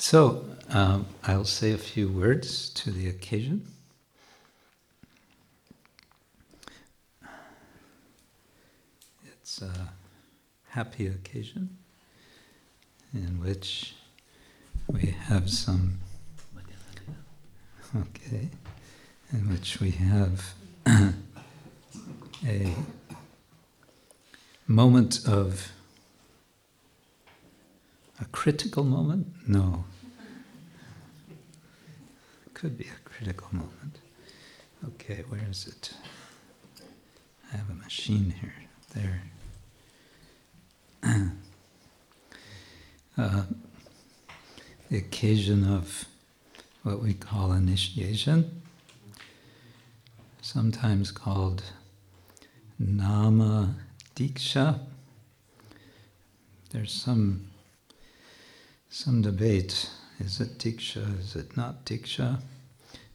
So, um, I'll say a few words to the occasion. It's a happy occasion in which we have some, okay, in which we have a moment of a critical moment? No. Could be a critical moment. Okay, where is it? I have a machine here. There. uh, the occasion of what we call initiation, sometimes called Nama Diksha. There's some some debate. Is it Diksha? Is it not Diksha?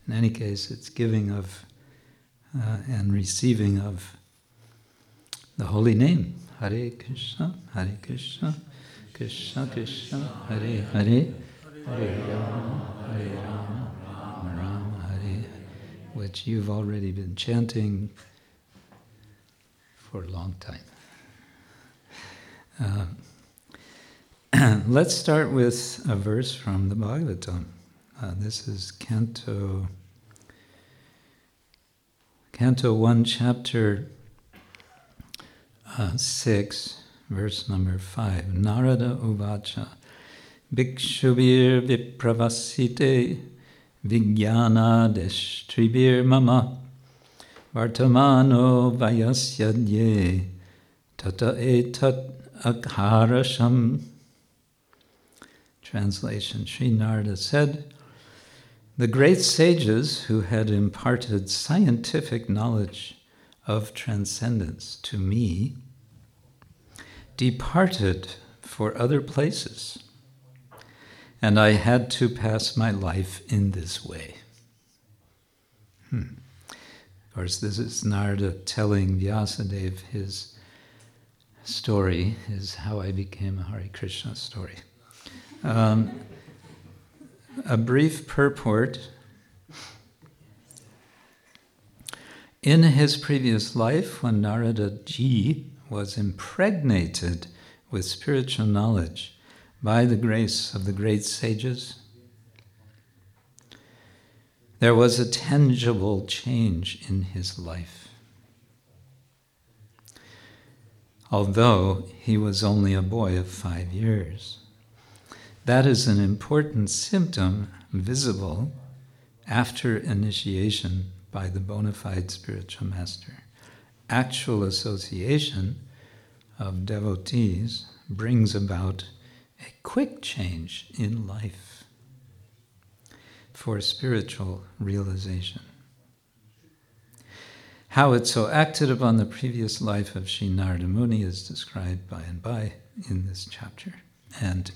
In any case, it's giving of uh, and receiving of the holy name. Hare Krishna, Hare Krishna, Krishna Krishna, Hare Hare, Hare Rama, Hare Rama, Rama Rama, Hare, which you've already been chanting for a long time. Uh, let's start with a verse from the Bhagavatam. Uh, this is Canto, Canto 1, Chapter uh, 6, verse number 5. Narada Uvacha Bhikshubir Vipravasite Vijnana Deshtribir Mama Vartamano Vayasyadye Tata etat akharasham Translation Sri Narada said, The great sages who had imparted scientific knowledge of transcendence to me departed for other places, and I had to pass my life in this way. Hmm. Of course, this is Narada telling Vyasadeva his story, is how I became a Hare Krishna story. Um, a brief purport. In his previous life, when Narada ji was impregnated with spiritual knowledge by the grace of the great sages, there was a tangible change in his life. Although he was only a boy of five years. That is an important symptom visible after initiation by the bona fide spiritual master. Actual association of devotees brings about a quick change in life for spiritual realization. How it so acted upon the previous life of Sri Narada Muni is described by and by in this chapter. And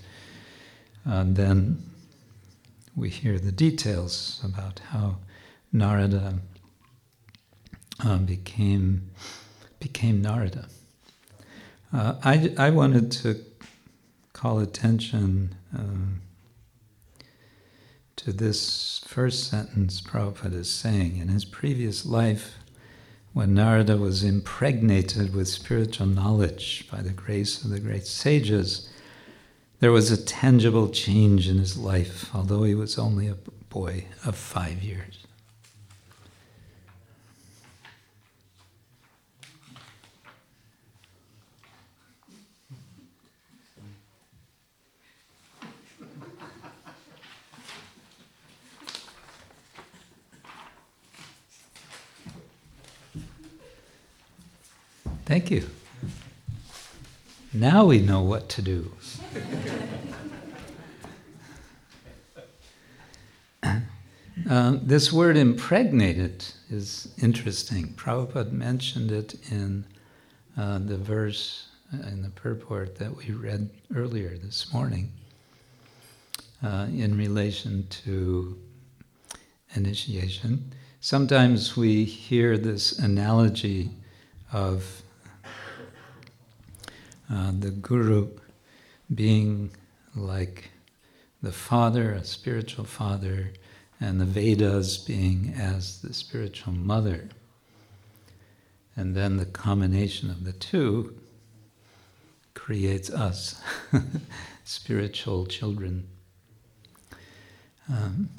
and then we hear the details about how Narada uh, became became Narada. Uh, I, I wanted to call attention um, to this first sentence Prabhupada is saying. In his previous life, when Narada was impregnated with spiritual knowledge by the grace of the great sages, there was a tangible change in his life, although he was only a boy of five years. Thank you. Now we know what to do. Um, this word impregnated is interesting. Prabhupada mentioned it in uh, the verse uh, in the purport that we read earlier this morning uh, in relation to initiation. Sometimes we hear this analogy of uh, the guru being like the father, a spiritual father, and the Vedas being as the spiritual mother. And then the combination of the two creates us, spiritual children. Um,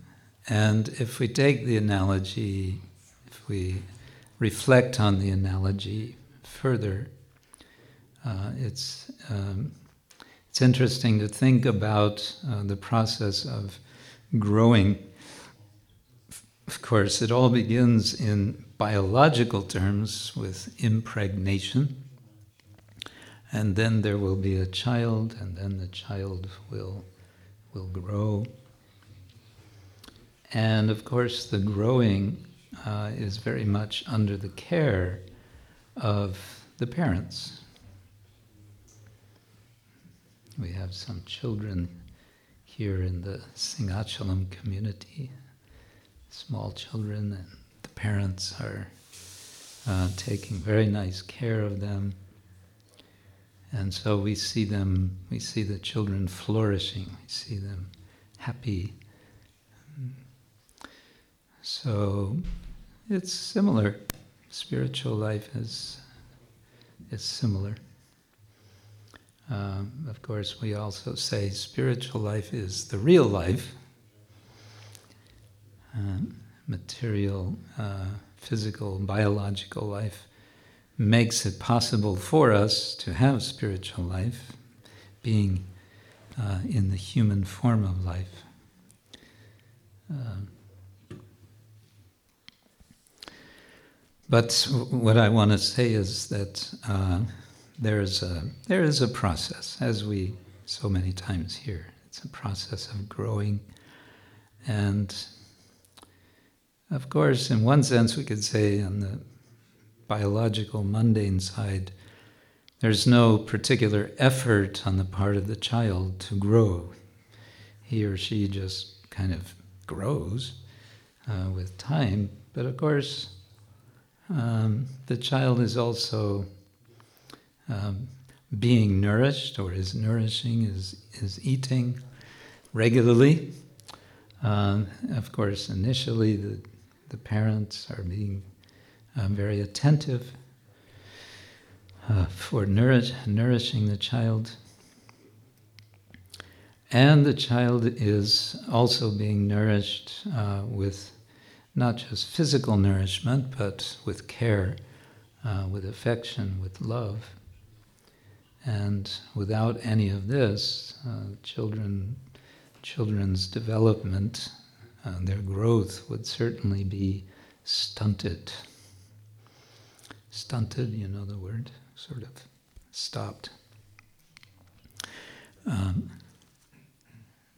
and if we take the analogy, if we reflect on the analogy further, uh, it's um, it's interesting to think about uh, the process of growing. Of course, it all begins in biological terms with impregnation, and then there will be a child, and then the child will will grow. And of course, the growing uh, is very much under the care of the parents. We have some children here in the Singhachalam community, small children, and the parents are uh, taking very nice care of them. And so we see them, we see the children flourishing, we see them happy. So it's similar. Spiritual life is, is similar. Um, of course, we also say spiritual life is the real life. Uh, material, uh, physical, biological life makes it possible for us to have spiritual life, being uh, in the human form of life. Uh, but what I want to say is that uh, there is a there is a process, as we so many times hear. It's a process of growing, and of course, in one sense, we could say on the biological, mundane side, there's no particular effort on the part of the child to grow. He or she just kind of grows uh, with time. But of course, um, the child is also um, being nourished or is nourishing, is, is eating regularly. Um, of course, initially the, the parents are being um, very attentive uh, for nourish, nourishing the child. And the child is also being nourished uh, with not just physical nourishment, but with care, uh, with affection, with love. And without any of this, uh, children, children's development, uh, their growth would certainly be stunted. Stunted, you know the word, sort of stopped. Um,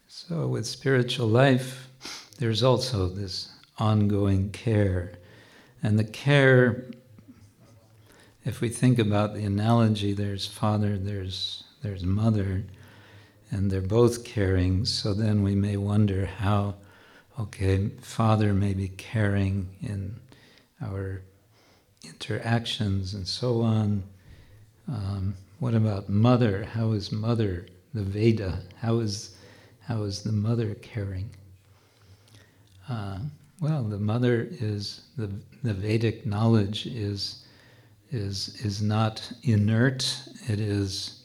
so, with spiritual life, there's also this ongoing care. And the care if we think about the analogy, there's father, there's there's mother, and they're both caring. So then we may wonder how, okay, father may be caring in our interactions and so on. Um, what about mother? How is mother the Veda? How is how is the mother caring? Uh, well, the mother is the the Vedic knowledge is is, is not inert. It is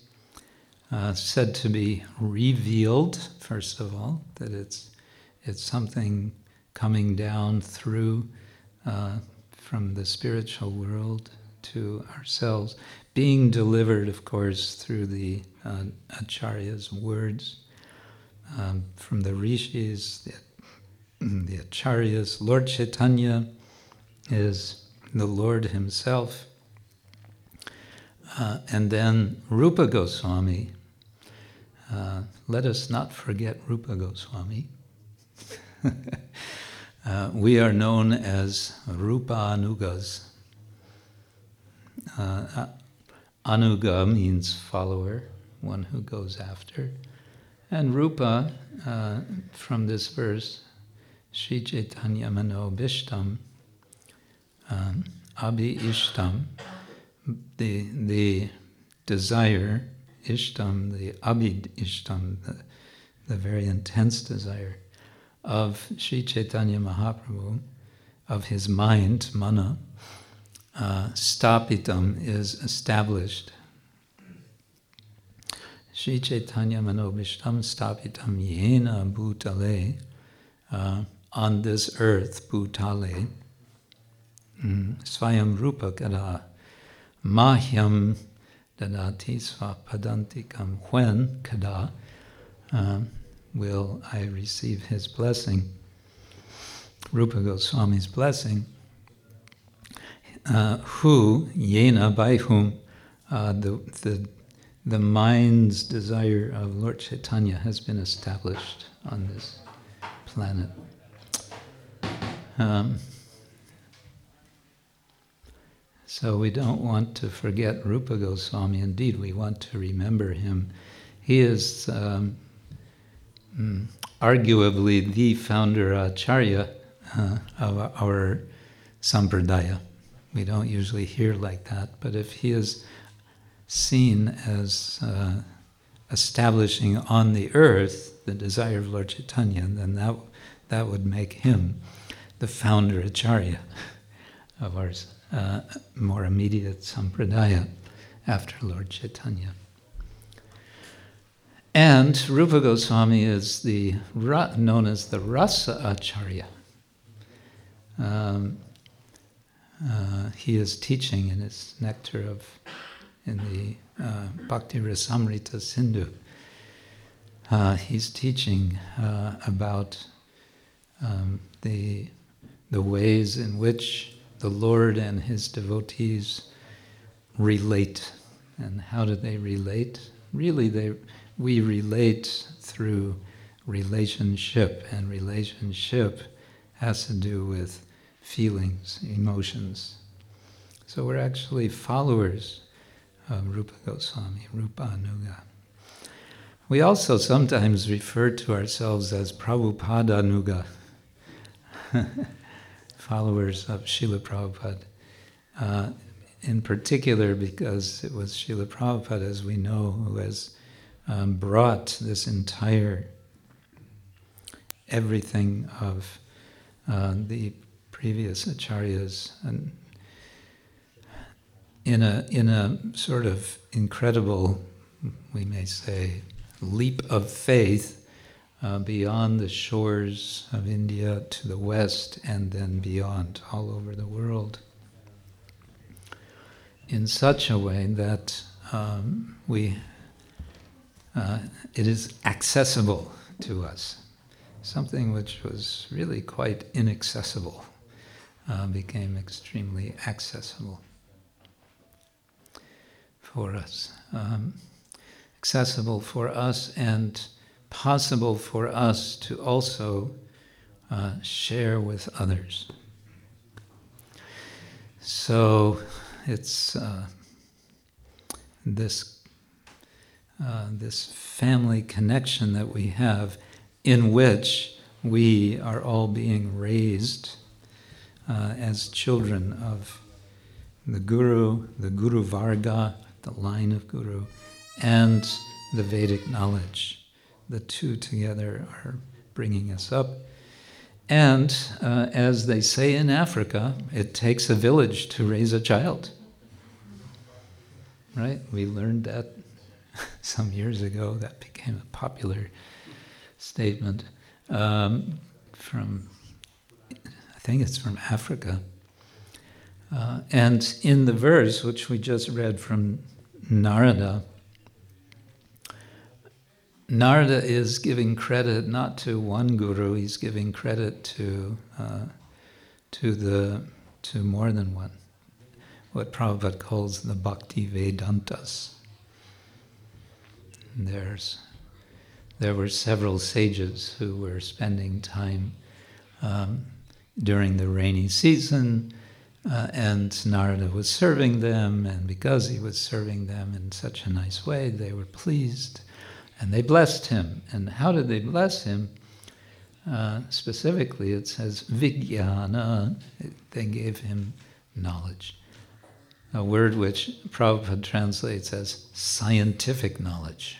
uh, said to be revealed, first of all, that it's, it's something coming down through uh, from the spiritual world to ourselves, being delivered, of course, through the uh, Acharya's words, um, from the rishis, the, the Acharyas. Lord Chaitanya is the Lord Himself uh, and then Rupa Goswami. Uh, let us not forget Rupa Goswami. uh, we are known as Rupa Anugas. Uh, anuga means follower, one who goes after. And Rupa, uh, from this verse, Sri Chaitanya Mano Bishtam, um, Abhi Ishtam, the the desire, ishtam, the abid ishtam, the, the very intense desire of Sri Chaitanya Mahaprabhu, of his mind, mana, uh, stapitam is established. Sri Chaitanya Manobishtam stapitam yena bhutale, uh, on this earth, bhutale, mm, svayam rupa kada, mahyam dadati svapadantikam, when kada, uh, will I receive his blessing, Rupa Goswami's blessing, uh, who, yena, by whom, uh, the, the, the mind's desire of Lord Chaitanya has been established on this planet. Um, so we don't want to forget Rupa Goswami. Indeed, we want to remember him. He is um, arguably the founder acharya uh, of our sampradaya. We don't usually hear like that, but if he is seen as uh, establishing on the earth the desire of Lord Chaitanya, then that, that would make him the founder acharya of our uh, more immediate sampradaya after Lord Chaitanya. And Rupa Goswami is the known as the Rasa Acharya. Um, uh, he is teaching in his nectar of in the uh, Bhakti Rasamrita Sindhu. Uh, he's teaching uh, about um, the the ways in which the Lord and His devotees relate, and how do they relate? Really, they we relate through relationship, and relationship has to do with feelings, emotions. So we're actually followers of Rupa Goswami, Rupa Anuga. We also sometimes refer to ourselves as Prabhupada Anuga, followers of Srila Prabhupada. Uh, in particular, because it was Srila Prabhupada, as we know, who has um, brought this entire everything of uh, the previous acharyas and in a in a sort of incredible, we may say, leap of faith uh, beyond the shores of India to the west and then beyond all over the world. In such a way that um, we uh, it is accessible to us. Something which was really quite inaccessible uh, became extremely accessible for us. Um, accessible for us and possible for us to also uh, share with others. So it's uh, this uh, this family connection that we have, in which we are all being raised uh, as children of the Guru, the Guru Varga, the line of Guru, and the Vedic knowledge. The two together are bringing us up. And uh, as they say in Africa, it takes a village to raise a child. Right? We learned that some years ago. That became a popular statement um, from, I think it's from Africa. Uh, and in the verse, which we just read from Narada, Narada is giving credit not to one guru; he's giving credit to uh, to the to more than one. What Prabhupada calls the Bhakti Vedantas. There's, there were several sages who were spending time um, during the rainy season, uh, and Narada was serving them, and because he was serving them in such a nice way, they were pleased, and they blessed him. And how did they bless him? Uh, specifically, it says vijnana, they gave him knowledge. A word which Prabhupada translates as scientific knowledge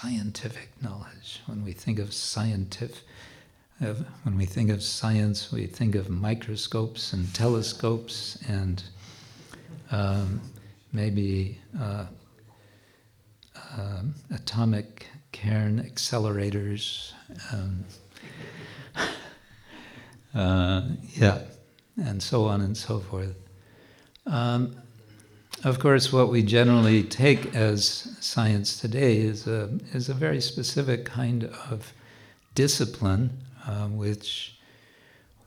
scientific knowledge. When we think of scientific, when we think of science, we think of microscopes and telescopes and um, maybe uh, uh, atomic cairn accelerators. Um, uh, yeah, and so on and so forth. Um, of course, what we generally take as science today is a, is a very specific kind of discipline, uh, which,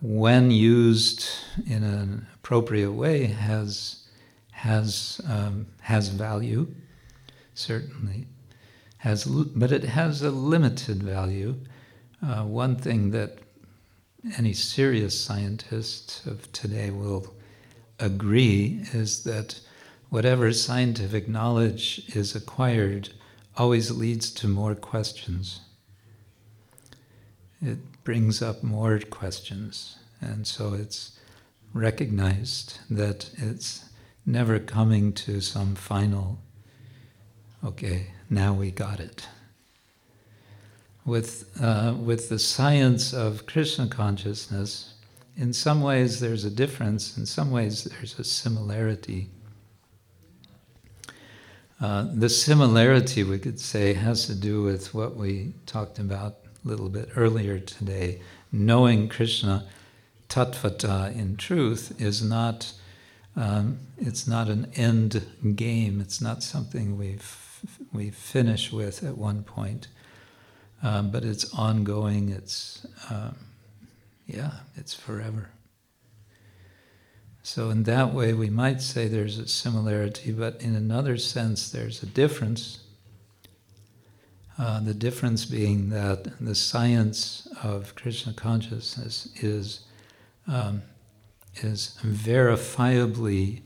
when used in an appropriate way, has, has, um, has value, certainly, has, but it has a limited value. Uh, one thing that any serious scientist of today will agree is that whatever scientific knowledge is acquired always leads to more questions. It brings up more questions, and so it's recognized that it's never coming to some final, okay, now we got it. With, uh, with the science of Krishna consciousness, in some ways there's a difference, in some ways there's a similarity. Uh, the similarity, we could say, has to do with what we talked about a little bit earlier today. Knowing Krishna tattvata in truth is not, um, it's not an end game. It's not something we we finish with at one point, um, but it's ongoing. It's um, yeah, it's forever. So, in that way, we might say there's a similarity, but in another sense, there's a difference. Uh, the difference being that the science of Krishna consciousness is, um, is verifiably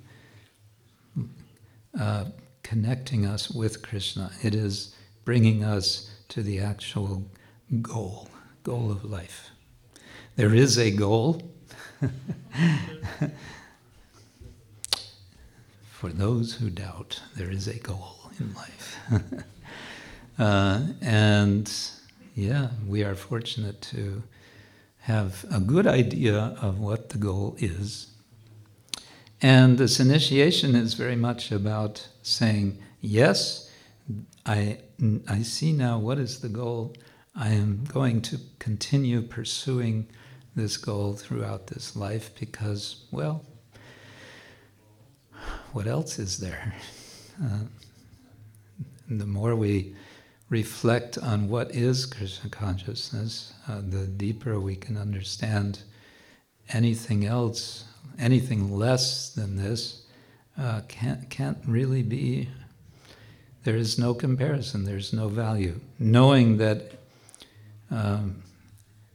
uh, connecting us with Krishna. It is bringing us to the actual goal, goal of life. There is a goal. For those who doubt, there is a goal in life. uh, and yeah, we are fortunate to have a good idea of what the goal is. And this initiation is very much about saying, yes, I, I see now what is the goal. I am going to continue pursuing this goal throughout this life because, well, what else is there? Uh, the more we reflect on what is Krishna consciousness, uh, the deeper we can understand anything else, anything less than this, uh, can't, can't really be. There is no comparison, there's no value. Knowing that um,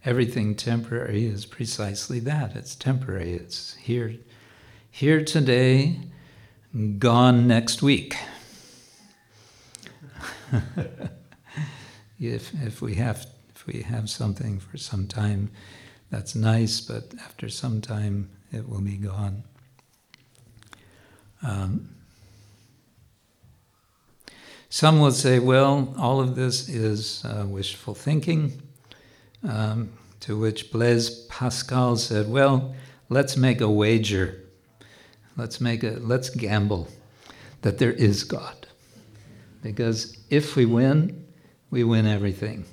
everything temporary is precisely that it's temporary, it's here, here today gone next week. if, if, we have, if we have something for some time, that's nice, but after some time it will be gone. Um, some will say, well, all of this is uh, wishful thinking, um, to which Blaise Pascal said, well, let's make a wager Let's make a let's gamble that there is God. Because if we win, we win everything.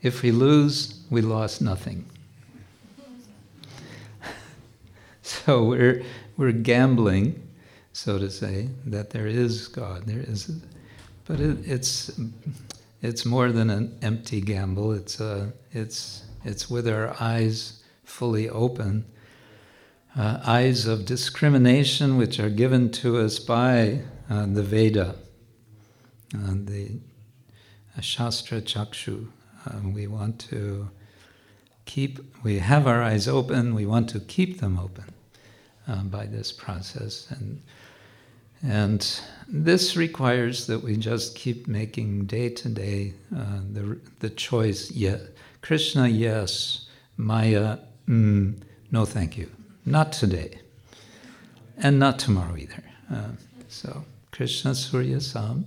If we lose, we lost nothing. so we're we're gambling, so to say, that there is God. There is, but it, it's it's more than an empty gamble. It's a it's it's with our eyes fully open uh, eyes of discrimination which are given to us by uh, the Veda, uh, the Shastra Chakshu. Um, we want to keep, we have our eyes open, we want to keep them open uh, by this process. And, and this requires that we just keep making day to day uh, the, the choice, yeah, Krishna, yes, Maya, mm, no thank you. Not today. And not tomorrow either. Uh, so, Krishna Surya Sam.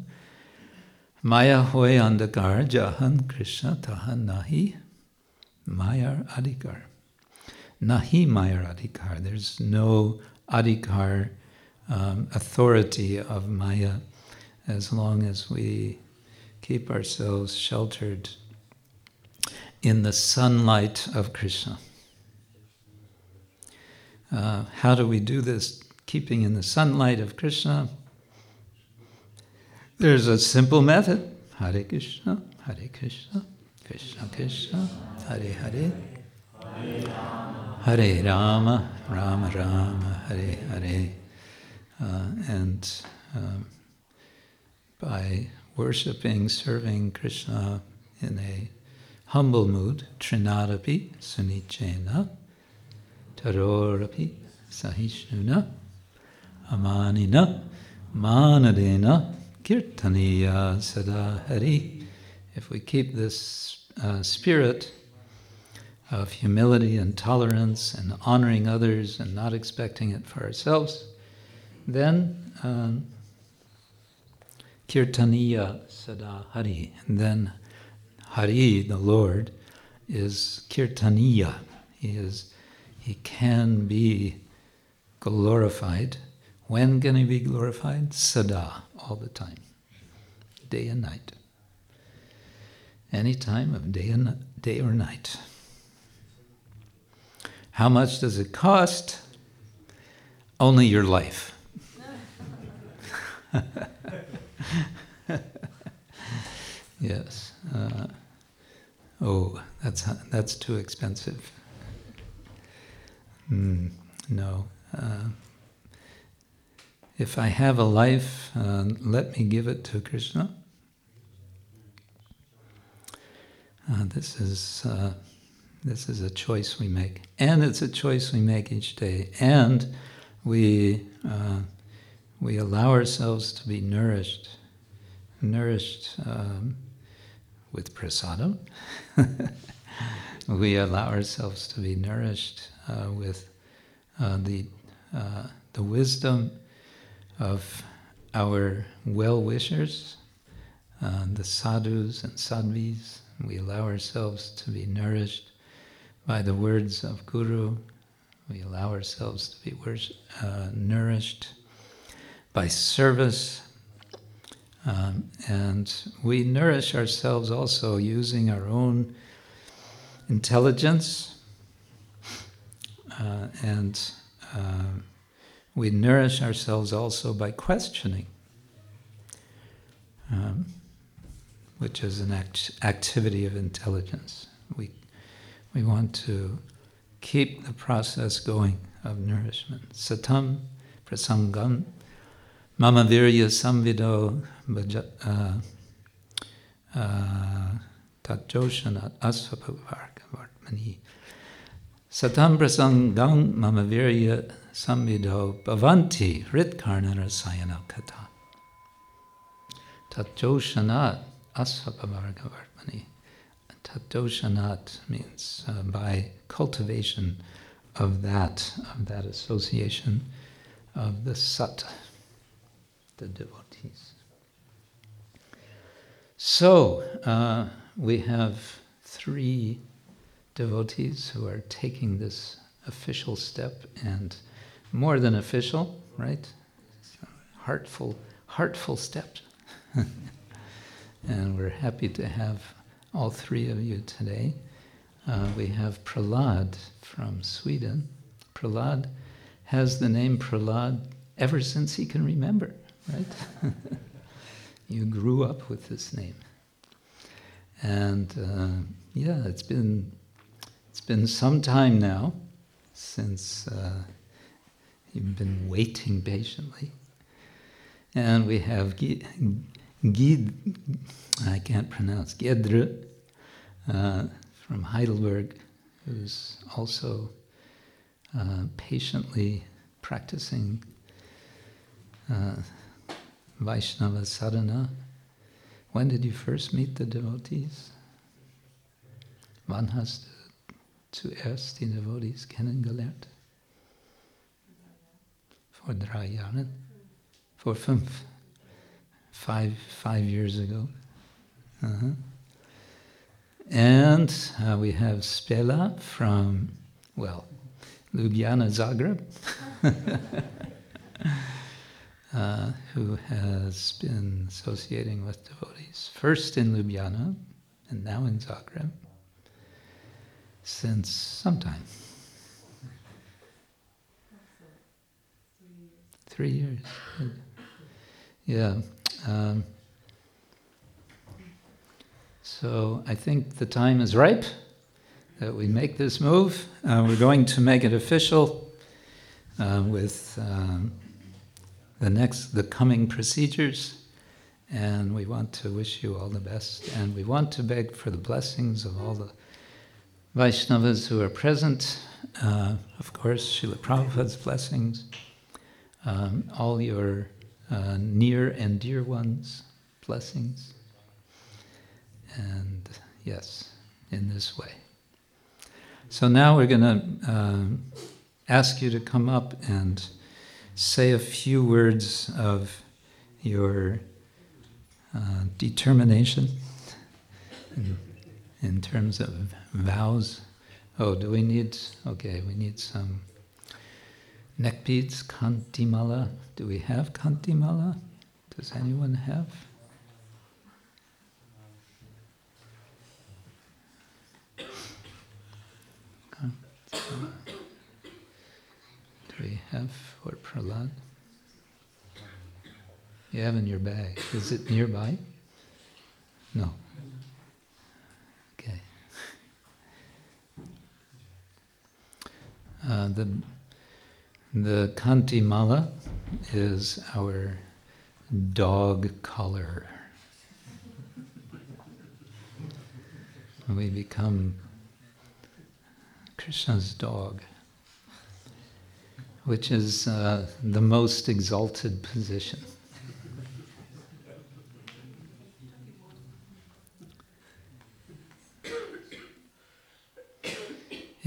Maya hoy andakar jahan Krishna tahan nahi mayar adhikar. Nahi mayar adhikar. There's no adhikar um, authority of maya as long as we keep ourselves sheltered in the sunlight of Krishna. Uh, how do we do this? Keeping in the sunlight of Krishna. There's a simple method Hare Krishna, Hare Krishna, Krishna Krishna, Hare Hare, Hare Rama, Rama Rama, Hare Hare. Uh, and um, by worshipping, serving Krishna in a humble mood, Trinadapi, Sunichena, Tarorapi, Sahishnuna, Amanina, Manadena, Kirtaniya Sada Hari. If we keep this uh, spirit of humility and tolerance and honoring others and not expecting it for ourselves, then um, Kirtaniya Sada Hari. And then Hari, the Lord, is Kirtaniya. He is he can be glorified. When can he be glorified? Sada, all the time, day and night. Any time of day and day or night. How much does it cost? Only your life. yes. Uh, oh, that's that's too expensive. Mm, no. Uh, if I have a life, uh, let me give it to Krishna. Uh, this is uh, this is a choice we make, and it's a choice we make each day, and we uh, we allow ourselves to be nourished, nourished um, with prasadam. we allow ourselves to be nourished uh, with uh, the uh, the wisdom of our well wishers, uh, the sadhus and sadhvis. We allow ourselves to be nourished by the words of Guru. We allow ourselves to be uh, nourished by service. Um, and we nourish ourselves also using our own intelligence uh, and uh, we nourish ourselves also by questioning, um, which is an act- activity of intelligence. We, we want to keep the process going of nourishment. Satam prasangam mama virya samvido uh, uh, tatjoshanat asvapavargavartmani satam prasangam mama virya samvidho bhavanti ritkarna rasayana kata. Tatjoshanat asvapavargavartmani. Tatjoshanat means uh, by cultivation of that, of that association of the sat, the devotees. So, uh, we have three devotees who are taking this official step and more than official, right? Heartful, heartful steps. and we're happy to have all three of you today. Uh, we have Pralad from Sweden. Pralad has the name Pralad ever since he can remember, right? you grew up with this name. And uh, yeah, it's been, it's been some time now since uh, You've been waiting patiently. And we have Gid, I can't pronounce, Gedre uh, from Heidelberg, who's also uh, patiently practicing uh, Vaishnava sadhana. When did you first meet the devotees? Wann hast du zuerst die Devotees kennengelernt? For drei Jahren, for fünf, five, five years ago, Uh-huh. And uh, we have Spela from, well, Ljubljana, Zagreb, uh, who has been associating with devotees, first in Ljubljana and now in Zagreb, since some time. Three years. Yeah. Um, so I think the time is ripe that we make this move. Uh, we're going to make it official uh, with um, the next, the coming procedures, and we want to wish you all the best. And we want to beg for the blessings of all the Vaishnavas who are present. Uh, of course, Srila Prabhupada's blessings, um, all your uh, near and dear ones' blessings. And yes, in this way. So now we're going to uh, ask you to come up and say a few words of your uh, determination in, terms of vows. Oh, do we need? Okay, we need some neck beads, kantimala. Do we have kantimala? Does anyone have? Do we have for Prahlad? You have in your bag. Is it nearby? No. Okay. Uh, the the Kanti Mala is our dog collar. We become Krishna's dog, which is uh, the most exalted position.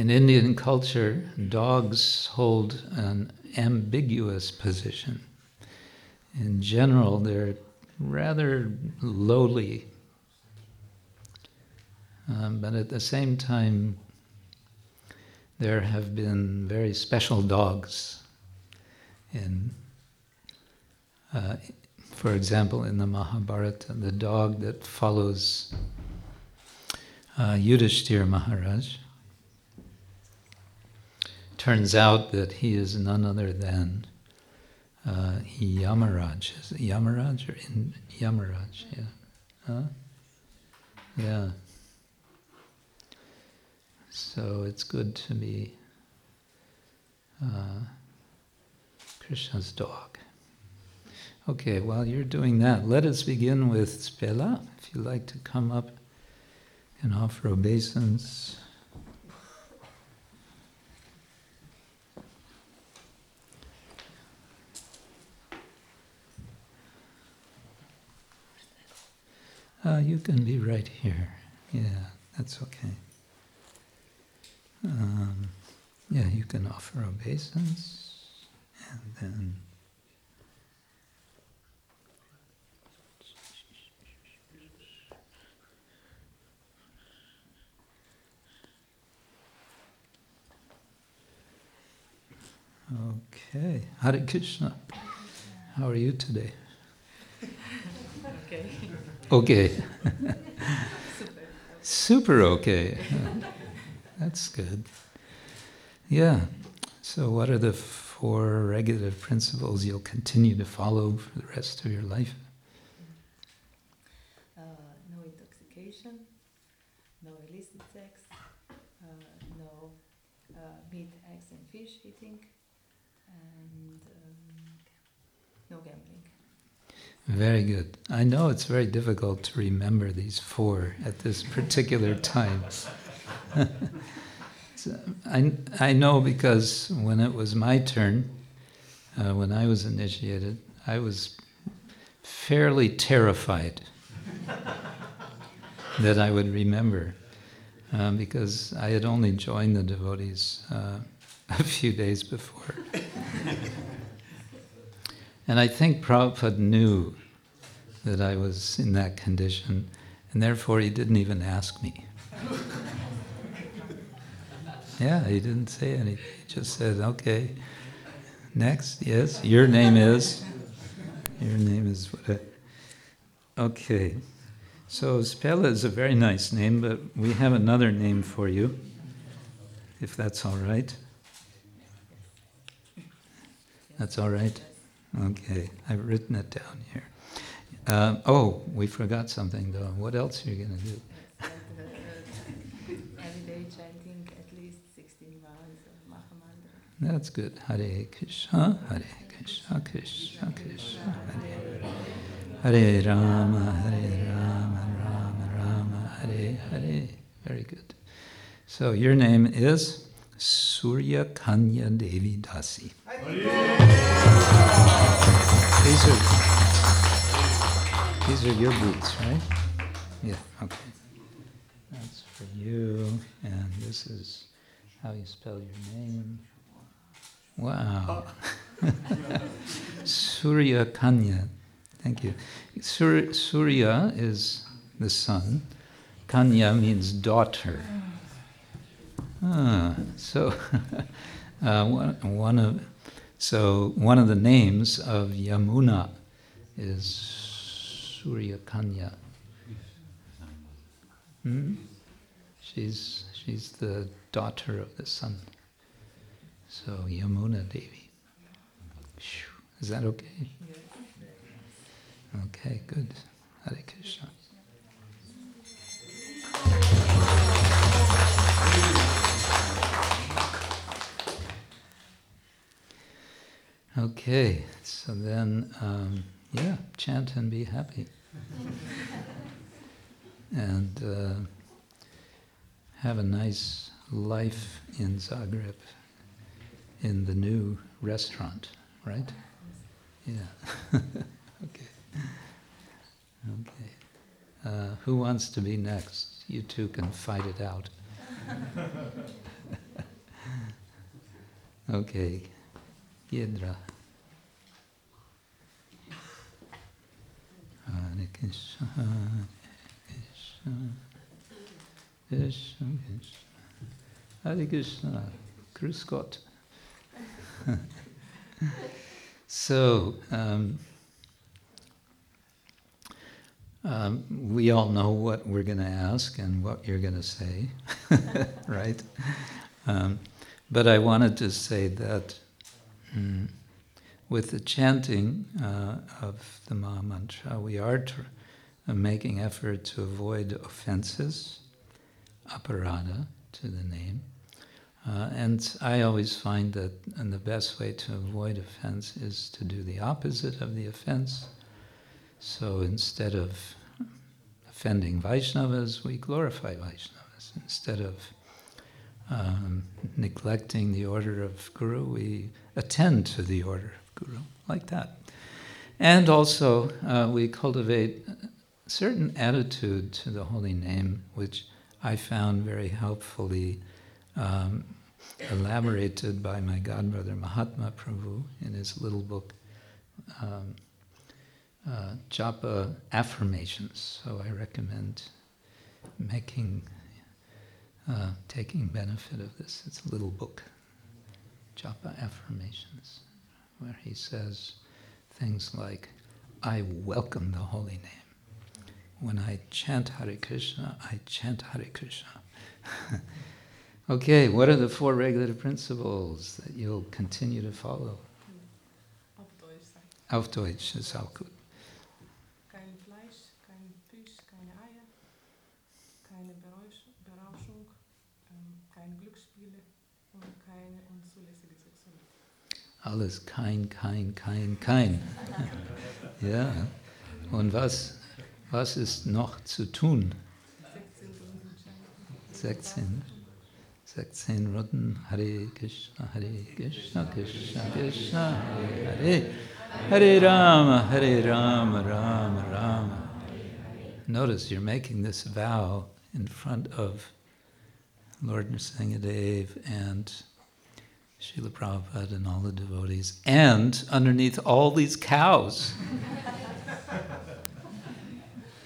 In Indian culture, dogs hold an ambiguous position. In general, they're rather lowly, um, but at the same time, there have been very special dogs in, uh, for example, in the Mahabharata, the dog that follows uh, Yudhishthir Maharaj. Turns out that he is none other than uh, Yamaraj. Is it Yamaraj or in Yamaraj? Yeah. Huh? Yeah. So it's good to be uh, Krishna's dog. Okay, while you're doing that, let us begin with Spela. If you'd like to come up and offer obeisance. Uh, you can be right here. Yeah, that's okay. Um, yeah, you can offer obeisance and then. Okay, Hare Krishna. How are you today? Okay. Okay. Super. Super okay. That's good. Yeah. So, what are the four regulative principles you'll continue to follow for the rest of your life? Uh, no intoxication, no illicit sex, uh, no uh, meat, eggs, and fish eating, and um, no gambling. Very good. I know it's very difficult to remember these four at this particular time. so I, I know because when it was my turn, uh, when I was initiated, I was fairly terrified that I would remember um, because I had only joined the devotees uh, a few days before. And I think Prabhupada knew that I was in that condition And therefore, he didn't even ask me. yeah, he didn't say anything. He just said, okay, next, yes, your name is. Your name is what? Okay. So Spela is a very nice name, but we have another name for you, if that's all right. That's all right? Okay, I've written it down here. Uh, oh, we forgot something though. What else are you going to do? every day chanting at least 16 rounds of Mahamantra. That's good. Hare Krishna, Hare Krishna, Krishna Krishna, Hare Hare Rama, Hare Rama, Rama Rama, Hare Hare. Very good. So your name is Surya Kanya Devi Dasi. These are these are your boots, right? Yeah. Okay. That's for you, and this is how you spell your name. Wow. Surya Kanya. Thank you. Sur- Surya is the sun. Kanya means daughter. So uh, one, of so one of the names of Yamuna is Surya Kanya. Hmm? She's she's the daughter of the sun. So Yamuna Devi. Is that okay? Okay, good. Hare Krishna. Okay, so then, um, yeah, chant and be happy. and uh, have a nice life in Zagreb, in the new restaurant, right? Yeah. okay. Okay. Uh, who wants to be next? You two can fight it out. okay. Yedra. Hare Hare Krishna, Krishna Krishna, Hare Krishna, Grüß Gott. so, um, um, we all know what we're going to ask and what you're going to say, right? Um, but I wanted to say that mm, with the chanting uh, of the Maha Mantra, we are tr- uh, making effort to avoid offenses, aparadha to the name. Uh, and I always find that and the best way to avoid offense is to do the opposite of the offense. So instead of offending Vaishnavas, we glorify Vaishnavas. Instead of um, neglecting the order of Guru, we attend to the order Guru, like that. And also, uh, we cultivate a certain attitude to the holy name, which I found very helpfully um, elaborated by my godbrother Mahatma Prabhu in his little book, um, uh, Japa Affirmations. So I recommend making, uh, taking benefit of this. It's a little book, Japa Affirmations, where he says things like, I welcome the holy name. When I chant Hare Krishna, I chant Hare Krishna. okay, what are the four regulative principles that you'll continue to follow? Auf Deutsch. Auf Deutsch ist auch gut. Alles kein, kein, kein, kein. ja. Und was, was ist noch zu tun? 16 Stunden Schein. 16. 16 Runden. Hare Krishna, Hare Krishna, Krishna Krishna, Hare Hare. Hare Rama, Hare Rama, Rama Rama. Notice you're making this vow in front of Lord Nrsingadev and Srila Prabhupada and all the devotees, and underneath all these cows.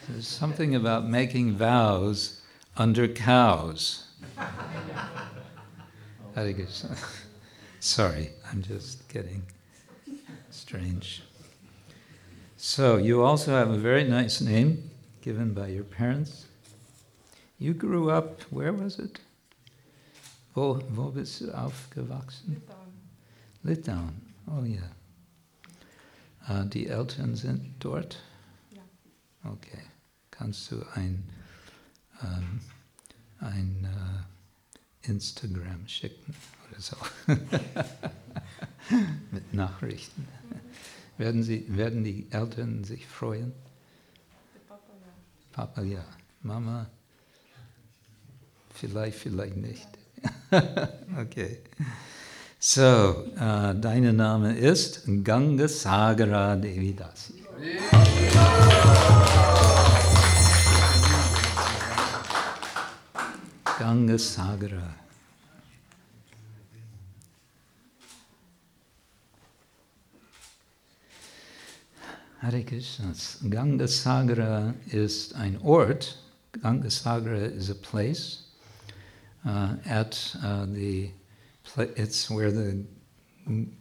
There's something about making vows under cows. Sorry, I'm just getting strange. So, you also have a very nice name given by your parents. You grew up, where was it? Wo, wo bist du aufgewachsen? Litauen. Litauen, oh ja. Äh, die Eltern sind dort? Ja. Okay. Kannst du ein, ähm, ein äh, Instagram schicken oder so? Mit Nachrichten. Werden, sie, werden die Eltern sich freuen? Papa, ja. Papa, ja. Mama, vielleicht, vielleicht nicht. okay. So, äh, dein Name ist Ganga Sagara Devidasi. Ganga Sagara. Hare Krishna. Gangasagara ist ein Ort. Gangasagara is a place uh, at uh, the. It's where the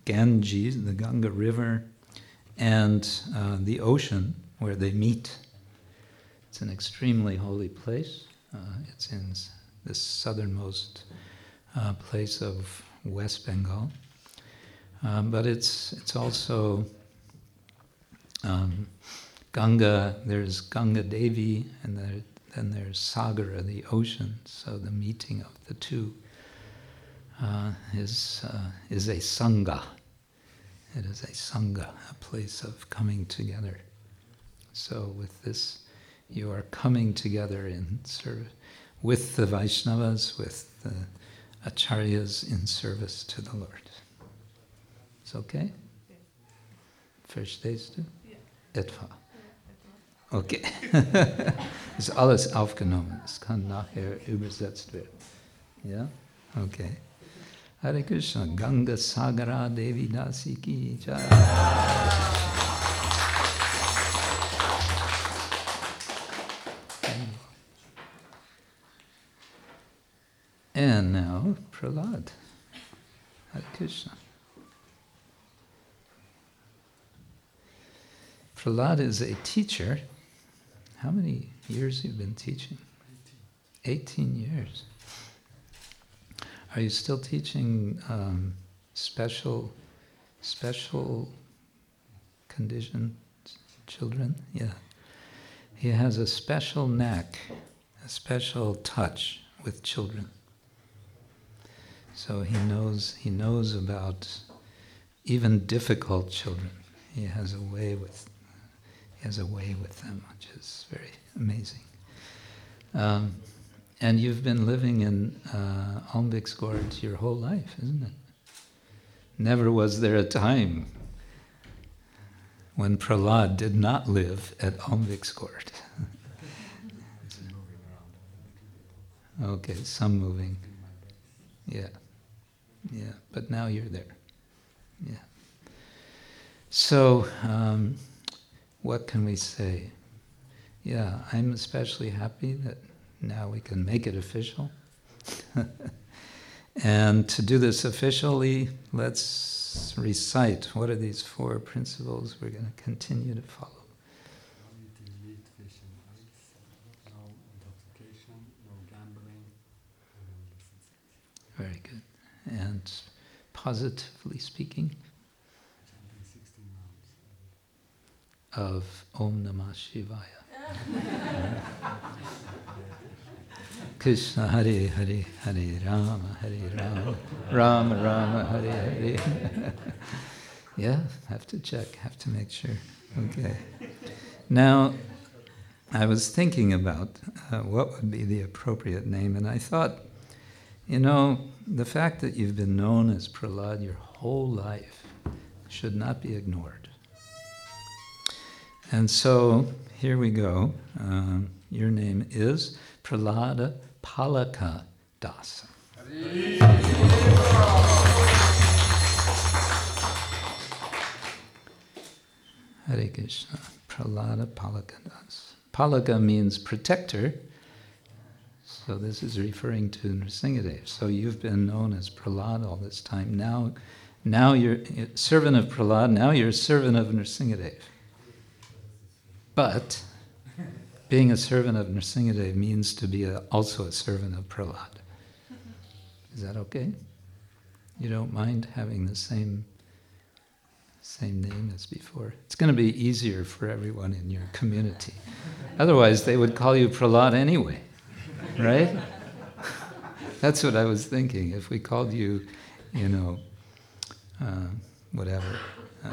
Ganges, the Ganga River, and uh, the ocean where they meet. It's an extremely holy place. Uh, it's in the southernmost uh, place of West Bengal, um, but it's it's also um, Ganga, there's Ganga Devi, and there, then there's Sagara, the ocean. So the meeting of the two uh, is, uh, is a Sangha. It is a Sangha, a place of coming together. So with this, you are coming together in service with the Vaishnavas, with the Acharyas in service to the Lord. It's okay? Verstehst du? Etwa. Okay. Ist alles aufgenommen. Es kann nachher übersetzt werden. Ja? Okay. Hare Krishna. Ganga Sagara Devi Dasi Ki Jai. And now, Prahlad. Hare Krishna. Prahlad is a teacher. How many years you've been teaching? 18 years. Are you still teaching um, special, special conditioned children? Yeah. He has a special knack, a special touch with children. So he knows he knows about even difficult children. He has a way with has a way with them, which is very amazing. Um, and you've been living in uh, Almviksgård your whole life, isn't it? Never was there a time when Prahlad did not live at Almviksgård. okay, some moving. Yeah, yeah, but now you're there. Yeah. So, um, what can we say? Yeah, I'm especially happy that now we can make it official. and to do this officially, let's recite what are these four principles we're going to continue to follow. Very good. And positively speaking Chanting 16 rounds. Of Om Namah Shivaya. Krishna Hare Hare Hare Rama Hare Rama Rama Rama Hare Hare. yeah, have to check, have to make sure. Okay. Now, I was thinking about uh, what would be the appropriate name, and I thought, you know, the fact that you've been known as Prahlad your whole life should not be ignored. And so here we go. Um, your name is Prahlada Palaka Dasa. Hare Krishna. Prahlada Palaka Dasa. Palaka means protector. So this is referring to Nrsingadev. So you've been known as Prahlad all this time. Now, now you're servant of Prahlad. Now you're servant of Nrsingadev. But being a servant of Nrsingadev means to be a, also a servant of Prahlad. Is that okay? You don't mind having the same same name as before. It's going to be easier for everyone in your community. Otherwise, they would call you Prahlad anyway, right? That's what I was thinking. If we called you, you know, uh, whatever, uh,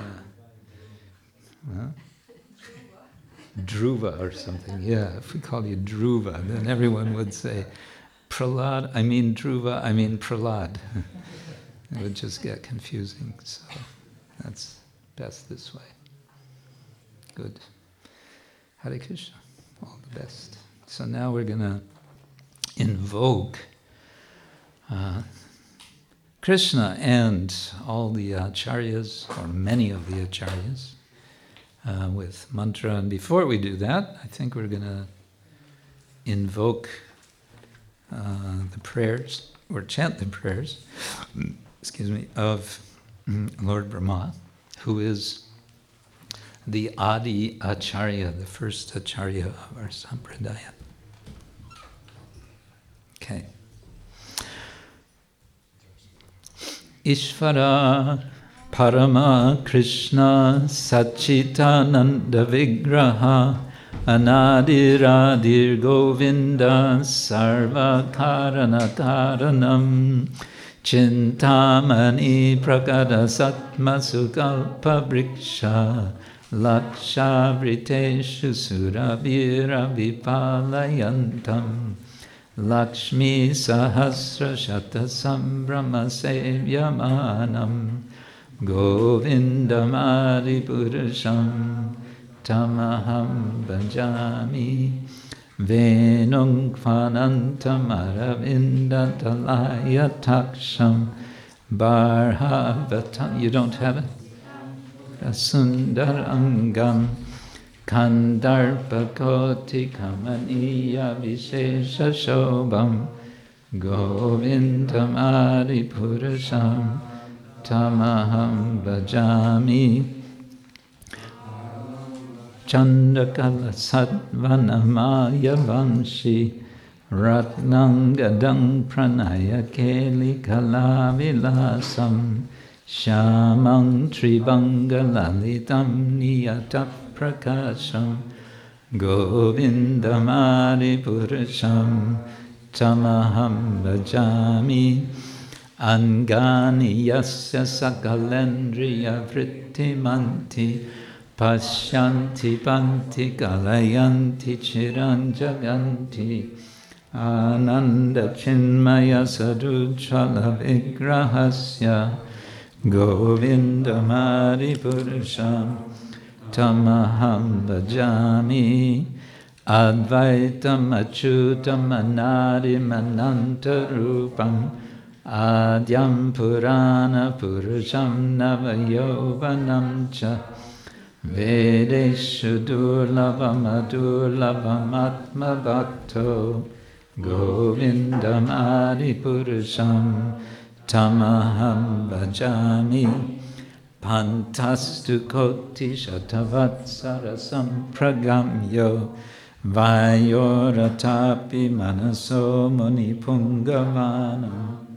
Dhruva or something, yeah, if we call you Dhruva, then everyone would say, Prahlad, I mean Dhruva, I mean Prahlad. it would just get confusing. So that's best this way. Good. Hare Krishna. All the best. So now we're going to invoke uh, Krishna and all the acharyas, or many of the acharyas, uh, with mantra. And before we do that, I think we're going to invoke uh, the prayers, or chant the prayers, excuse me, of mm, Lord Brahma, who is the Adi Acharya, the first Acharya of our Sampradaya. Okay. Ishvara Parama Krishna Sachitananda Vigraha Anadiradir Govinda Sarva Karana Chintamani Prakada Satma Sukalpa Briksha Lakshavriteshu Surabhira Vipalayantam Lakshmi Sahasra Shata Sambrahma Sevyamanam Govindamadi Purusham Tamaham Bhajami Venung Kvanantamaravindatalaya Taksham Barhavatam. You don't have it? Sundarangam Kandarpakoti Kamaniya Vishesha Shobham Govindam Adipurusham Tamaham Bhajami Chandakala Satvanamaya Ratnangadang Pranaya Keli Kalavilasam Shamang Tribangalalitam Niyata Prakasham Govindamadi Purusham Tamaham Bhajami Angani Yasya Sakalendriya Vrittimanti Pashyanti Panti Kalayanti Chiranjaganti Ananda Chinmaya Sadujala Vigrahasya Govindamadi Purusham Tamaham Bhajami Advaitam Achutam Anadim Anantarupam Adyam Purana Purusham Navayovanam Cha Vedeshu Durlavam Adurlavam Atma Bhakto Govindam Adi Tamaham Bhajami Pantastu Koti Shatavatsara Sampragamyo Vayoratapi Manaso Muni Pungavanam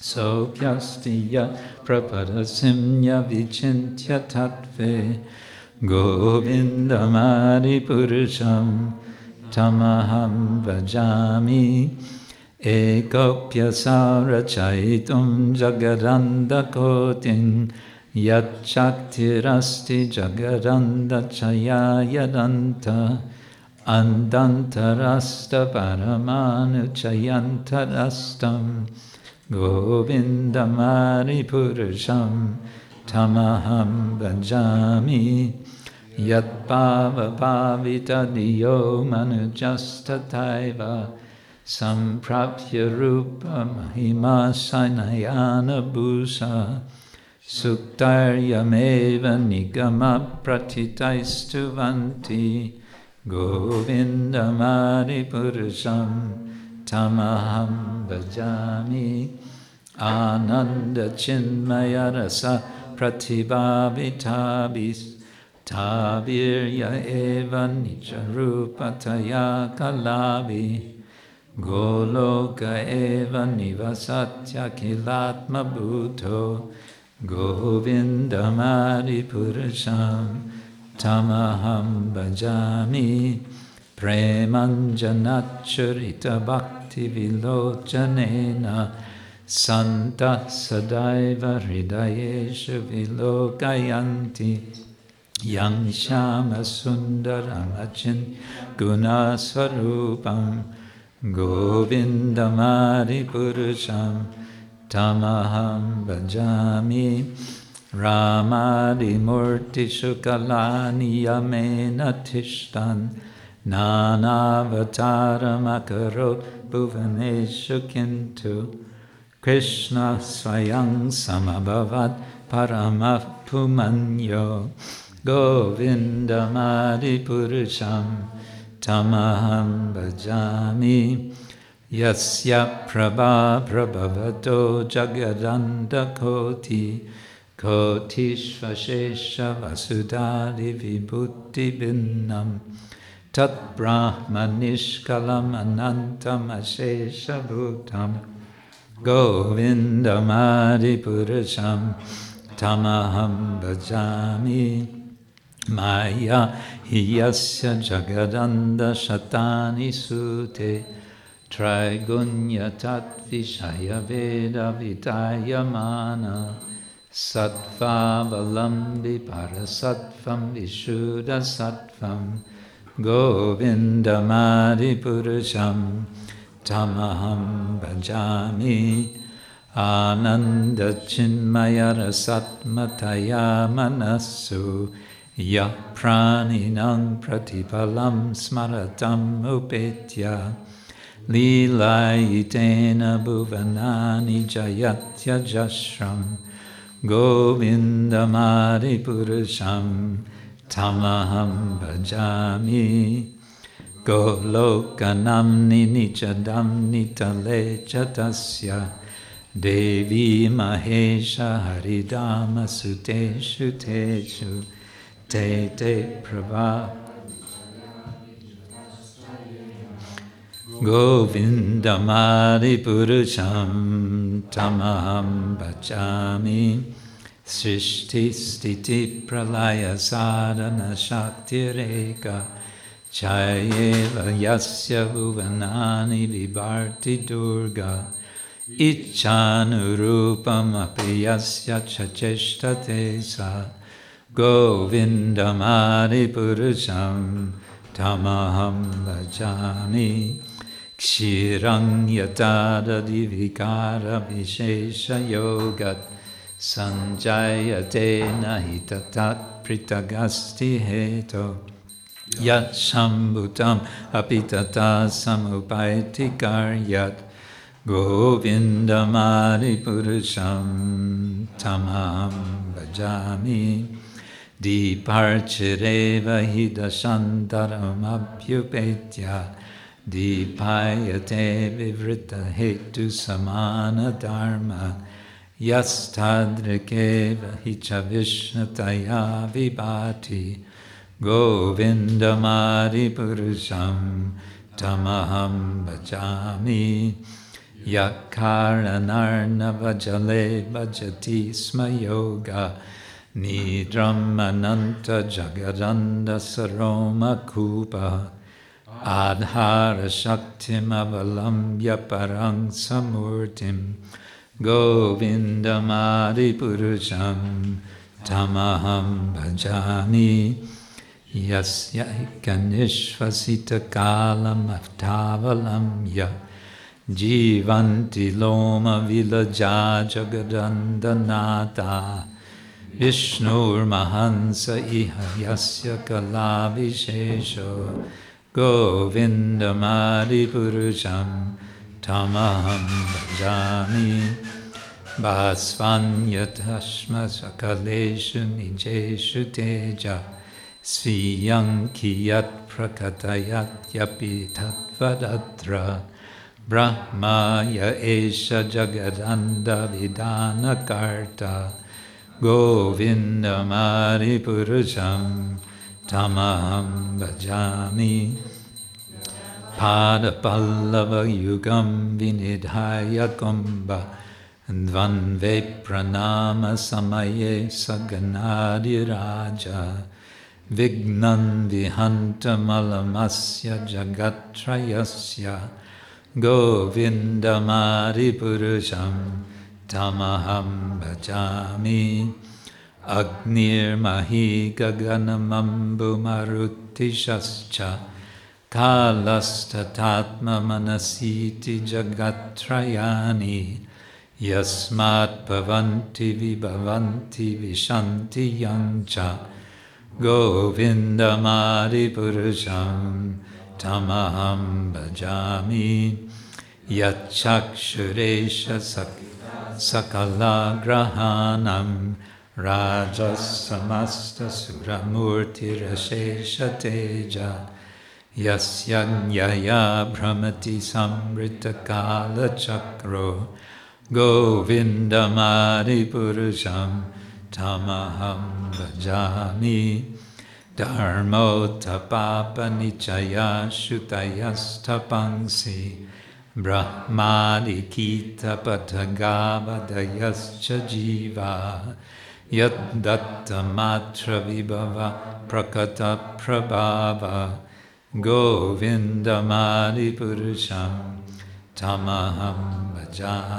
Sopyastiya Prapadasimya Vichintya Tattve Govindamari Purusham Tamaham Vajami Ekopyasara Chaitum Jagaranda Kotin Yachaktirasti Jagaranda Chayayadanta Andantarasta Paramanu Chayantarastam Govindamadi Purusham Tamaham Bhajami Yat Bhava Bhavita Diyo Manujastataiva Samprapya Rupa Mahima Sainayana Bhusa Suktaryameva Nigama Pratitaistuvanti Govindamari Purusham Tamaham Bhajami Ananda Chinmaya Rasa Pratibhavitabis Tavirya Eva Nicharupataya Kalavi Goloka Eva Nivasatya Kilatma Bhuto Govindamadi Purusham Tamaham Bhajami Premanjanacharita Bhakti Vilochanena Santa Sadaiva Hridayeshu Vilokayanti. Yang Shama Sundaram Achin Gunasvarupam Govindamari Purusham Tamaham Bhajami Ramadi Murti Shukalani Yamena Tishtan Nanavataram Akarot Bhuvaneshu Kintu Krishna Swayang Samabhavat Paramah Pumanyo Govindamadi Purusham Tamaham Bhajami. Yasya Prabha Prabhavato Jagadanda Koti. Kotishvashesha Vasudhari Vibhuti Binnam Tat Brahmanishkalam Anantam Ashesha Bhutam Govindamadi Purusham Tamaham Bhajami Maya Hiyasya Jagadanda Shatani Sute Trigunya Tatvishaya Veda Vitayamana Sattva Valambi Parasattvam Vishuddha Sattvam Govindamadi Purusham Tamaham Bhajami Ananda Chinmaya Rasatmataya Manasu Ya Praninam Pratipalam Smaratam Upetya Lilayitena Tamaham Bhajami Golokanamni Nichadamni Tale Chatasya Devi Mahesha Haridama Suteshu Teshu Te Te Prabha Govindamadi Purusham Tamaham Bhajami Srishti Pralaya Sadhana Shakti Reka Chayeva Yasya Bhuvanani Vibharti Durga Ichanurupam Apiyasya Chacheshtate Sa Govindamadi Purusham Tamaham Bhajami Kshirang Yatada Divikara Vishesha Yogat Sanjayate Nahitatat Pritagasti Heto Yat Shambhutam Apitata Samupaiti Karyat Govindamadi Purusham Tamam Bhajami Diparchireva Hidashantaram Abhyupetya Dipayate Vivrita Hetu Samana Dharma Yastadrikeva Hicha Vishnataya Vibhati Govindamadi Purusham Tamaham Bhajami Yakaranarnava Jale Bhajati Sma Yoga Nidram Ananta Jagadanda Saroma Kupa Adhara Shaktim Avalambya Parang Samurtim Govindamadi Purusham Tamaham Bhajami Yasya Ikanishvasita Kalam Avtavalam Ya Jivanti Loma Vilaja Jagadandanata Vishnur Mahansa Iha Yasya Kalavishesho Govindamadi Purusham Tamaham Bhajami Bhasvanyatashma Sakaleshu Nijeshu Teja Sviyang kiyat prakatayat Padapallava yugam vinidhaya kumbha Dvanve pranama samaye saganadi raja Vignan vihantamalamasya jagatrayasya Govindamadi purusham tamaham bhajami Agnir mahi gaganamambu marutishascha Kalastatatma manasiti jagatrayani Yasmat bhavanti vibhavanti vishanti yancha Govindamadi purusham tamaham bhajami Yachakshuresha sakala grahanam Rajasamasta suramurti rashesha teja यस्य न्यया भ्रमति संवृत्तकालचक्रो गोविन्दमादिपुरुषं तमहं भजामि धर्मोत्थपापनिचयाश्रुतयस्थपंसि ब्रह्मादिकीतपथगावदयश्च जीवा यद्दत्तमात्रविभव प्रकटप्रभाव shutayastapangsi Brahmadi kita patagavadayascha jiva Yad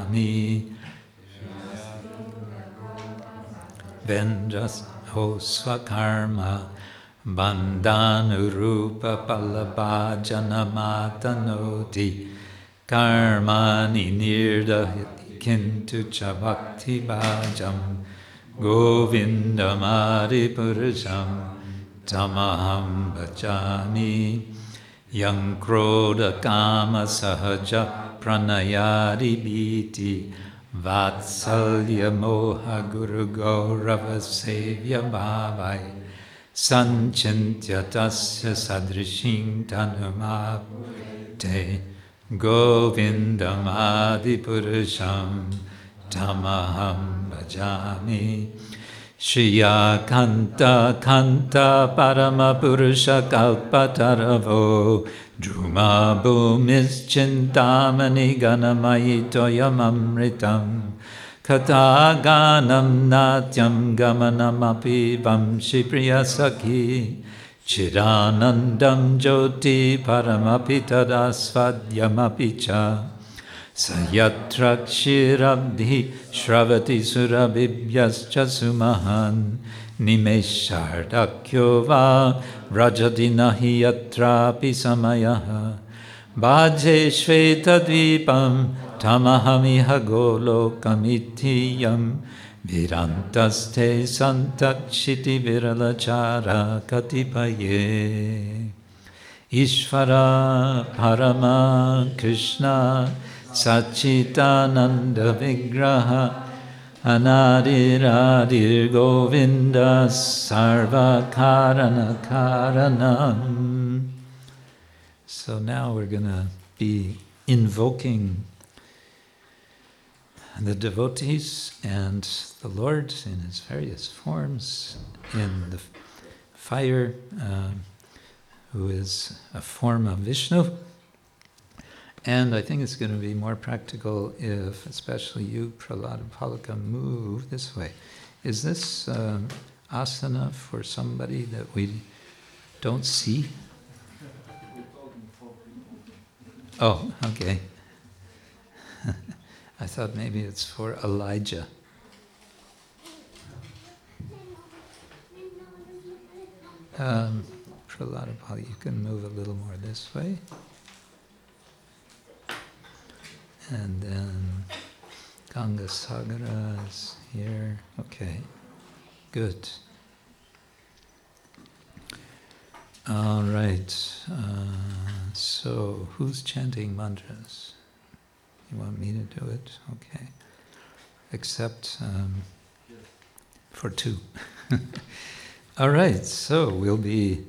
datta matra vibhava prakata prabhava Govindamadi purusham tamaham bhajami yang krodha kama sahaja pranayadi biti vatsalya moha guru gaurava sevya bhavai sanchintya tasya sadrishing tanumapte govindam adipurusham tamaham bhajami Shriya Kanta Kanta Parama Purusha Kalpataravo Druma Bhumis Chintamani Ganamayi Toyamamritam Kataganam Natyam Gamanamapi Vamshi Priyasaki Chiranandam Jyoti स यत्र क्षीरब्धिः श्रवति सुरभिभ्यश्च सुमहान्। निमेषाढक्यो वा व्रजति न हि यत्रापि समयः। बाजे श्वेतद्वीपं ठमहमिह गोलोकमिथीयं। विरान्तस्थे सन्तक्षिति विरलचारा कतिपये ईश्वर, परमा, Krishna Sachitananda Vigraha Anadiradir Govinda Sarva Karana Karanam. So now we're going to be invoking the devotees and the Lord in his various forms in the fire, uh, who is a form of Vishnu. And I think it's going to be more practical if, especially you, Prahlada Palaka, move this way. Is this um, asana for somebody that we don't see? Oh, okay. I thought maybe it's for Elijah. Um, Prahlada Palaka, you can move a little more this way. And then Ganga Sagara is here. Okay, good. All right. Uh, so, who's chanting mantras? You want me to do it? Okay. Except um, for two. All right, so we'll be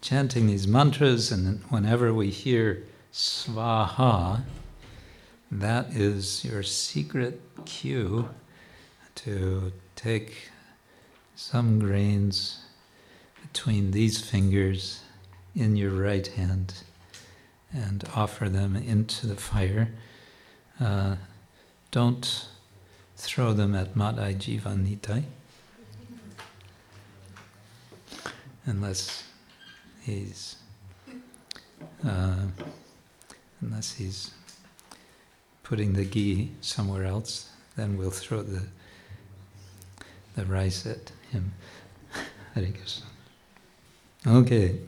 chanting these mantras, and whenever we hear swaha, that is your secret cue to take some grains between these fingers in your right hand and offer them into the fire. Uh, don't throw them at Madai Jivanitai unless he's uh, unless he's putting the ghee somewhere else, then we'll throw the the rice at him. Hare Krishna. Okay.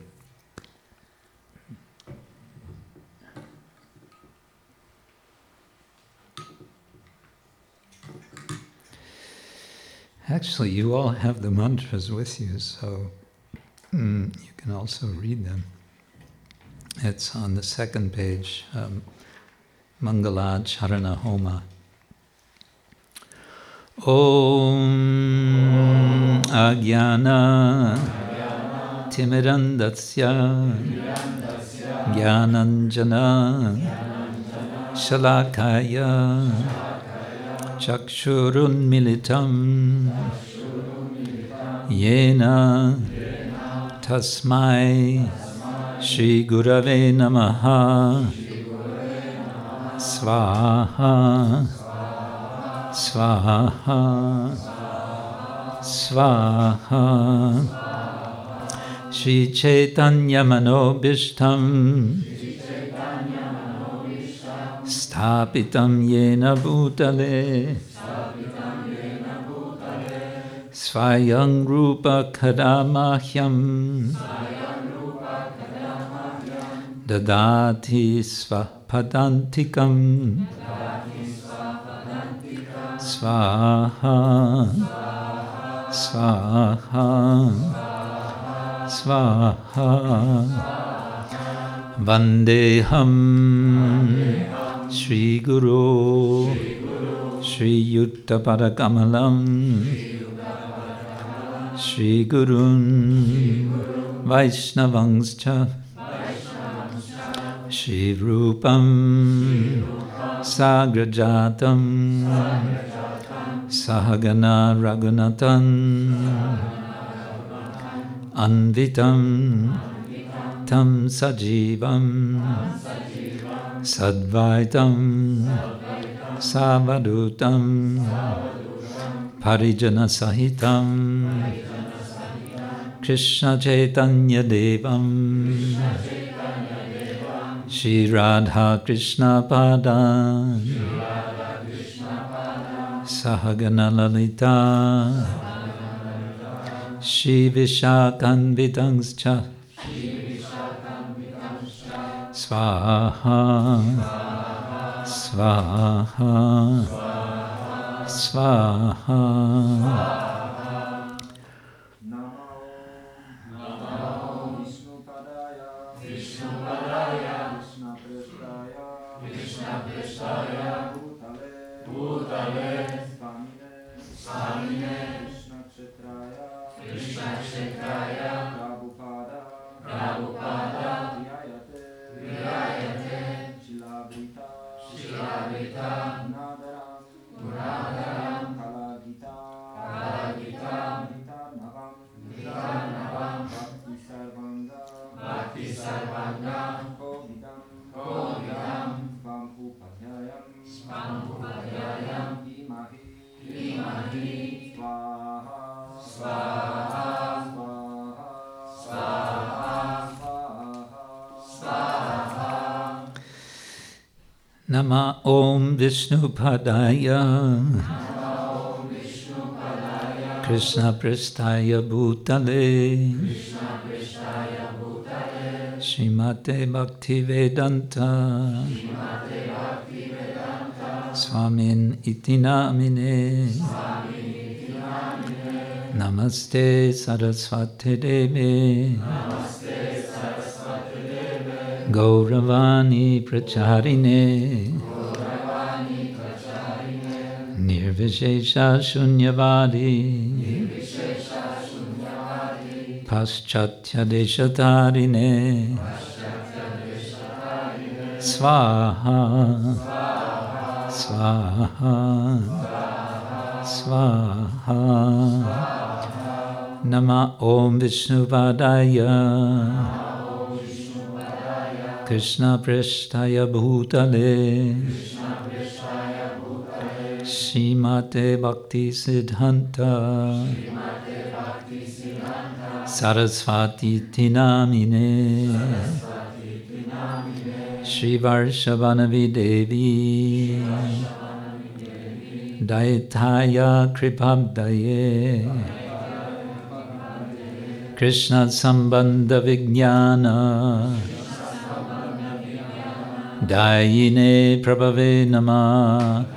Actually, you all have the mantras with you, so mm, you can also read them. It's on the second page, um, Mangala Charana Homa. Om Agyana Timirandasya Gyananjana Shalakaya Chakshurun Militam Yena Tasmai Shri Gurave Namaha Swaha Swaha Swaha. Shri Chaitanya Manobishtam Stapitam Yena Bhutale Svayang Rupa Kadamahyam Dadati Swaha Swaha Swaha swaha Vandeham. Sri Guru. Sri Yutta Parakamalam Sri Gurun Vaishnavangscha Shri Rupam Sagrajatam Sahagana Raghunatan Anvitam Tam Sajivam Sadvaitam Savadutam Parijana Sahitam Krishna Chaitanya Devam Shri Radha Krishna Pada Sahagana Lalita. Shri Vishakanvitangscha Swaha. Swaha. Swaha विष्णुपदाय कृष्णपृष्ठाय भूतले श्रीमते भक्तिवेदन्ता स्वामिन् इति नामिने नमस्ते सरस्वतिदेवे गौरवाणी प्रचारिणे Gauravani Pracharine Nirvishesha Shunyavadi paschatya-deshatarine swaha swaha swaha nama om vishnuvadaya krishna prishtaya bhutale Shimate Bhakti Siddhanta Saraswati Tinamine Shri Varshavanavi Devi Daitaya Kripabdaye Krishna Sambandha Vijnana Dayine Prabhave Namah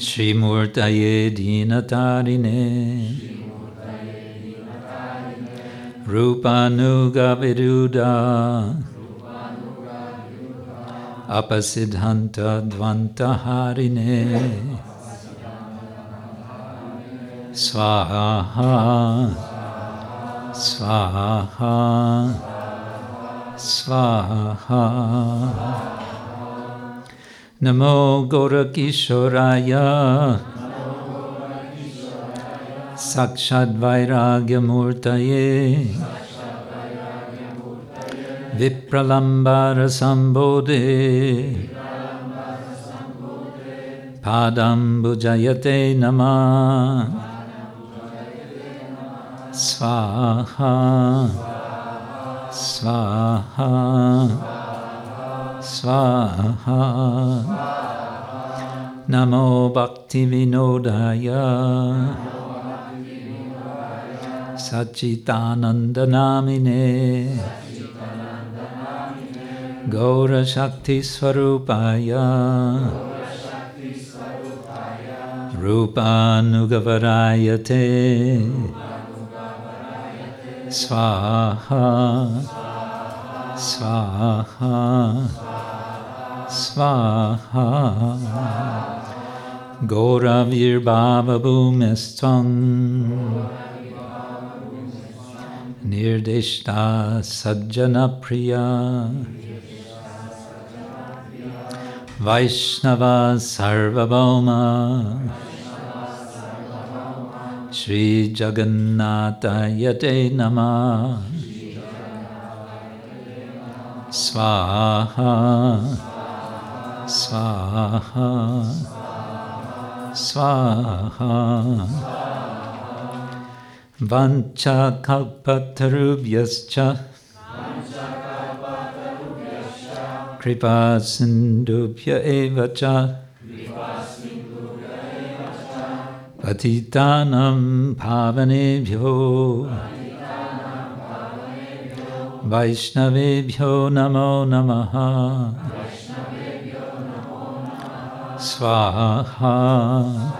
Shakti Vigrahaya Namostute Namaste Gauravani Shri Murtaye Dinatarine Rupanuga Viruda Apasiddhanta Dvantaharine Swaha. Swaha. Swaha Vipralambara Sambodhe Padam Bujayate Nama Swaha Swaha Swaha Namo Bhakti Vinodaya. Sachitananda Namine. Gaura Shakti Swarupaya. Rupanugavarayate Swaha Swaha. Swaha Gauravir Bhava Bhumestvam Nirdishta Sajjana Priya. Vaishnava Sarvabhauma. Sri Jagannatha Yate Nama Swaha Swaha Swaha. Vancha kalpatarubhyascha Kripa sindubhya evacha. Patitanam pavanebhyo Vaishnavebhyo namo namaha Swaha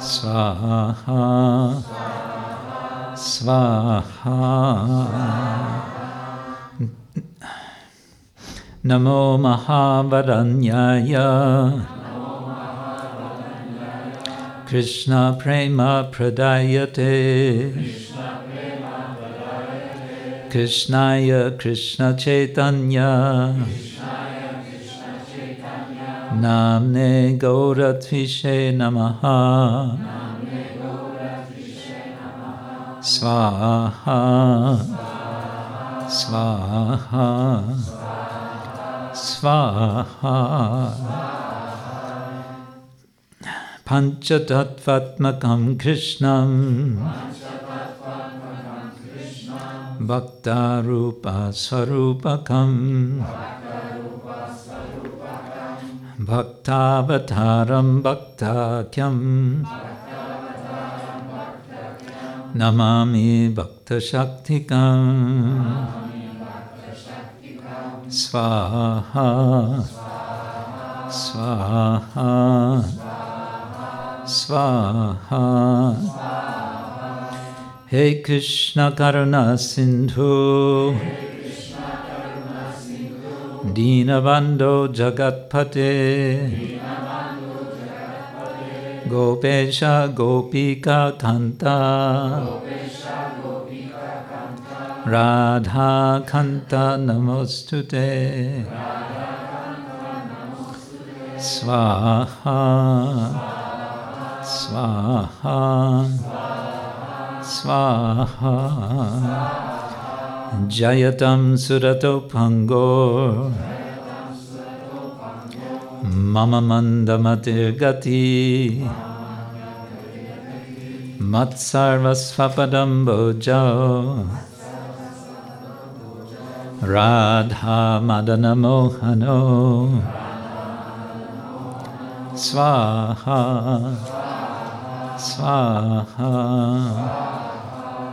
Swaha Swaha. Namo Mahavaranyaya Krishna Prema Pradayate. Krishnaya Krishna Chaitanya नामने गौरत्विषे नमः स्वाहा स्वाहा स्वाहा पञ्चतत्त्वात्मकं कृष्णम् भक्तारूपस्वरूपकम् Bhaktakyam Namami Bhakta Shaktikam Swaha Swaha Swaha Hey Krishna Karuna Sindhu Dinabando Jagatpate Gopesha Gopika Kanta Radha Kanta Namostute Swaha Swaha Swaha जयतं सुरतोपङ्गो। मम मन्दमतिर्गति मत्सर्वस्वपदं भोजौ। राधा मदनमोहनो स्वाहा। स्वाहा।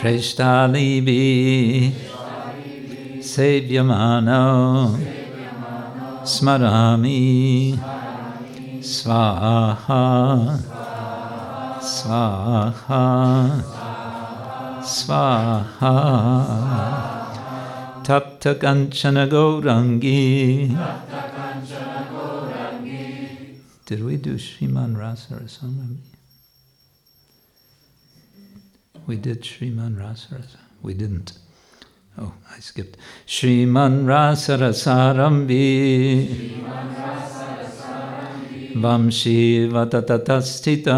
Preshtalibi Sevyamano Smarami. Swaha Swaha Swaha Tapta Kanchana Gaurangi. Did we do Sriman Rasa Rasamrami? We did Sriman Rasa Rasa. We didn't. Oh, I skipped. Sriman Rasa Rasarambi Vamshi Vatatatastita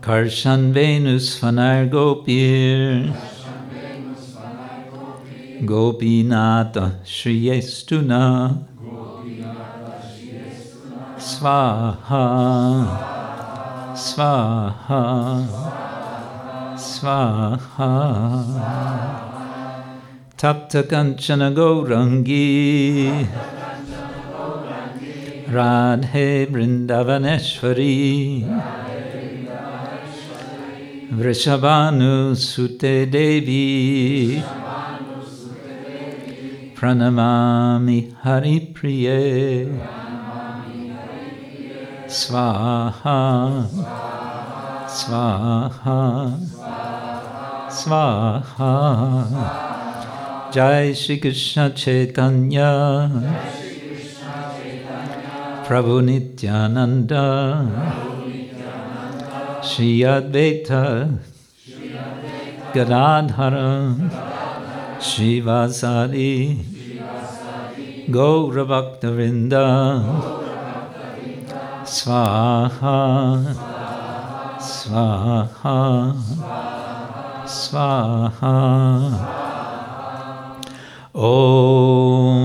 Karshan Venus Fanar Gopir Gopinata Shriyestuna Swaha Swaha Swaha Tapta Kanchana Gaurangi. Radhe Vrindavaneshwari. Vrishabhanu Sute Devi Pranamami Hari Priye Swaha Swaha Swaha Jai Shri Krishna Chaitanya. Prabhu Nityananda. Shri Advaita Swaha Swaha Swaha Om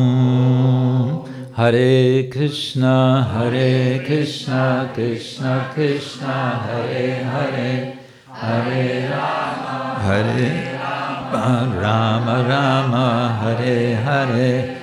Hare Krishna Hare Krishna Krishna Krishna Hare Hare Hare Rama. Hare Rama Rama Hare Hare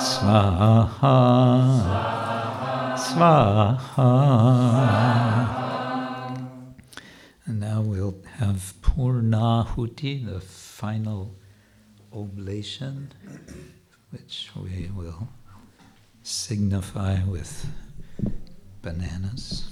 Swaha Swaha And now we'll have Purnahuti, the final oblation, which we will signify with bananas.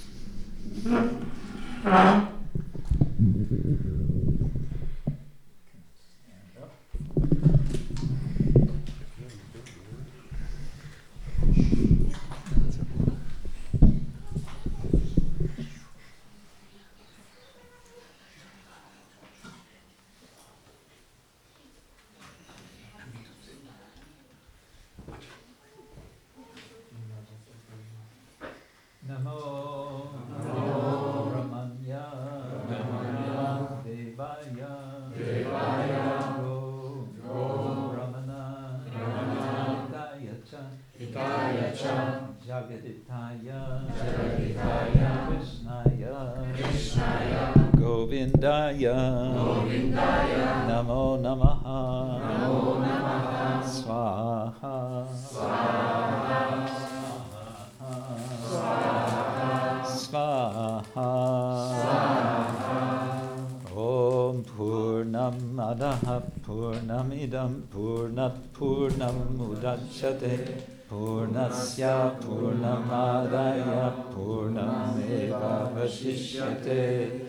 Govindaya. Govindaya. Namo Namaha. Namo Namaha. Swaha. Swaha. Swaha. Swaha. Om Purnamadaha Purnamidam Purnat Purnam Udachyate Purnasya Purnamadaya Purnameva Vashishyate